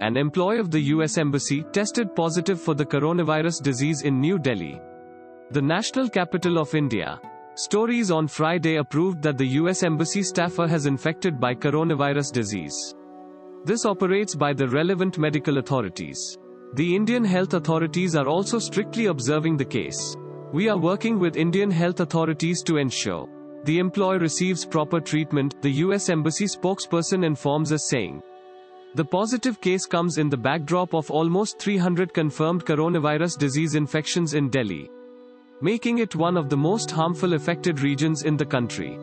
an employee of the US Embassy, tested positive for the coronavirus disease in New Delhi, the national capital of India. Stories on Friday approved that the US Embassy staffer has infected by coronavirus disease. This operates by the relevant medical authorities. The Indian health authorities are also strictly observing the case. We are working with Indian health authorities to ensure the employee receives proper treatment, the US Embassy spokesperson informs us saying. The positive case comes in the backdrop of almost 300 confirmed coronavirus disease infections in Delhi, making it one of the most harmful affected regions in the country.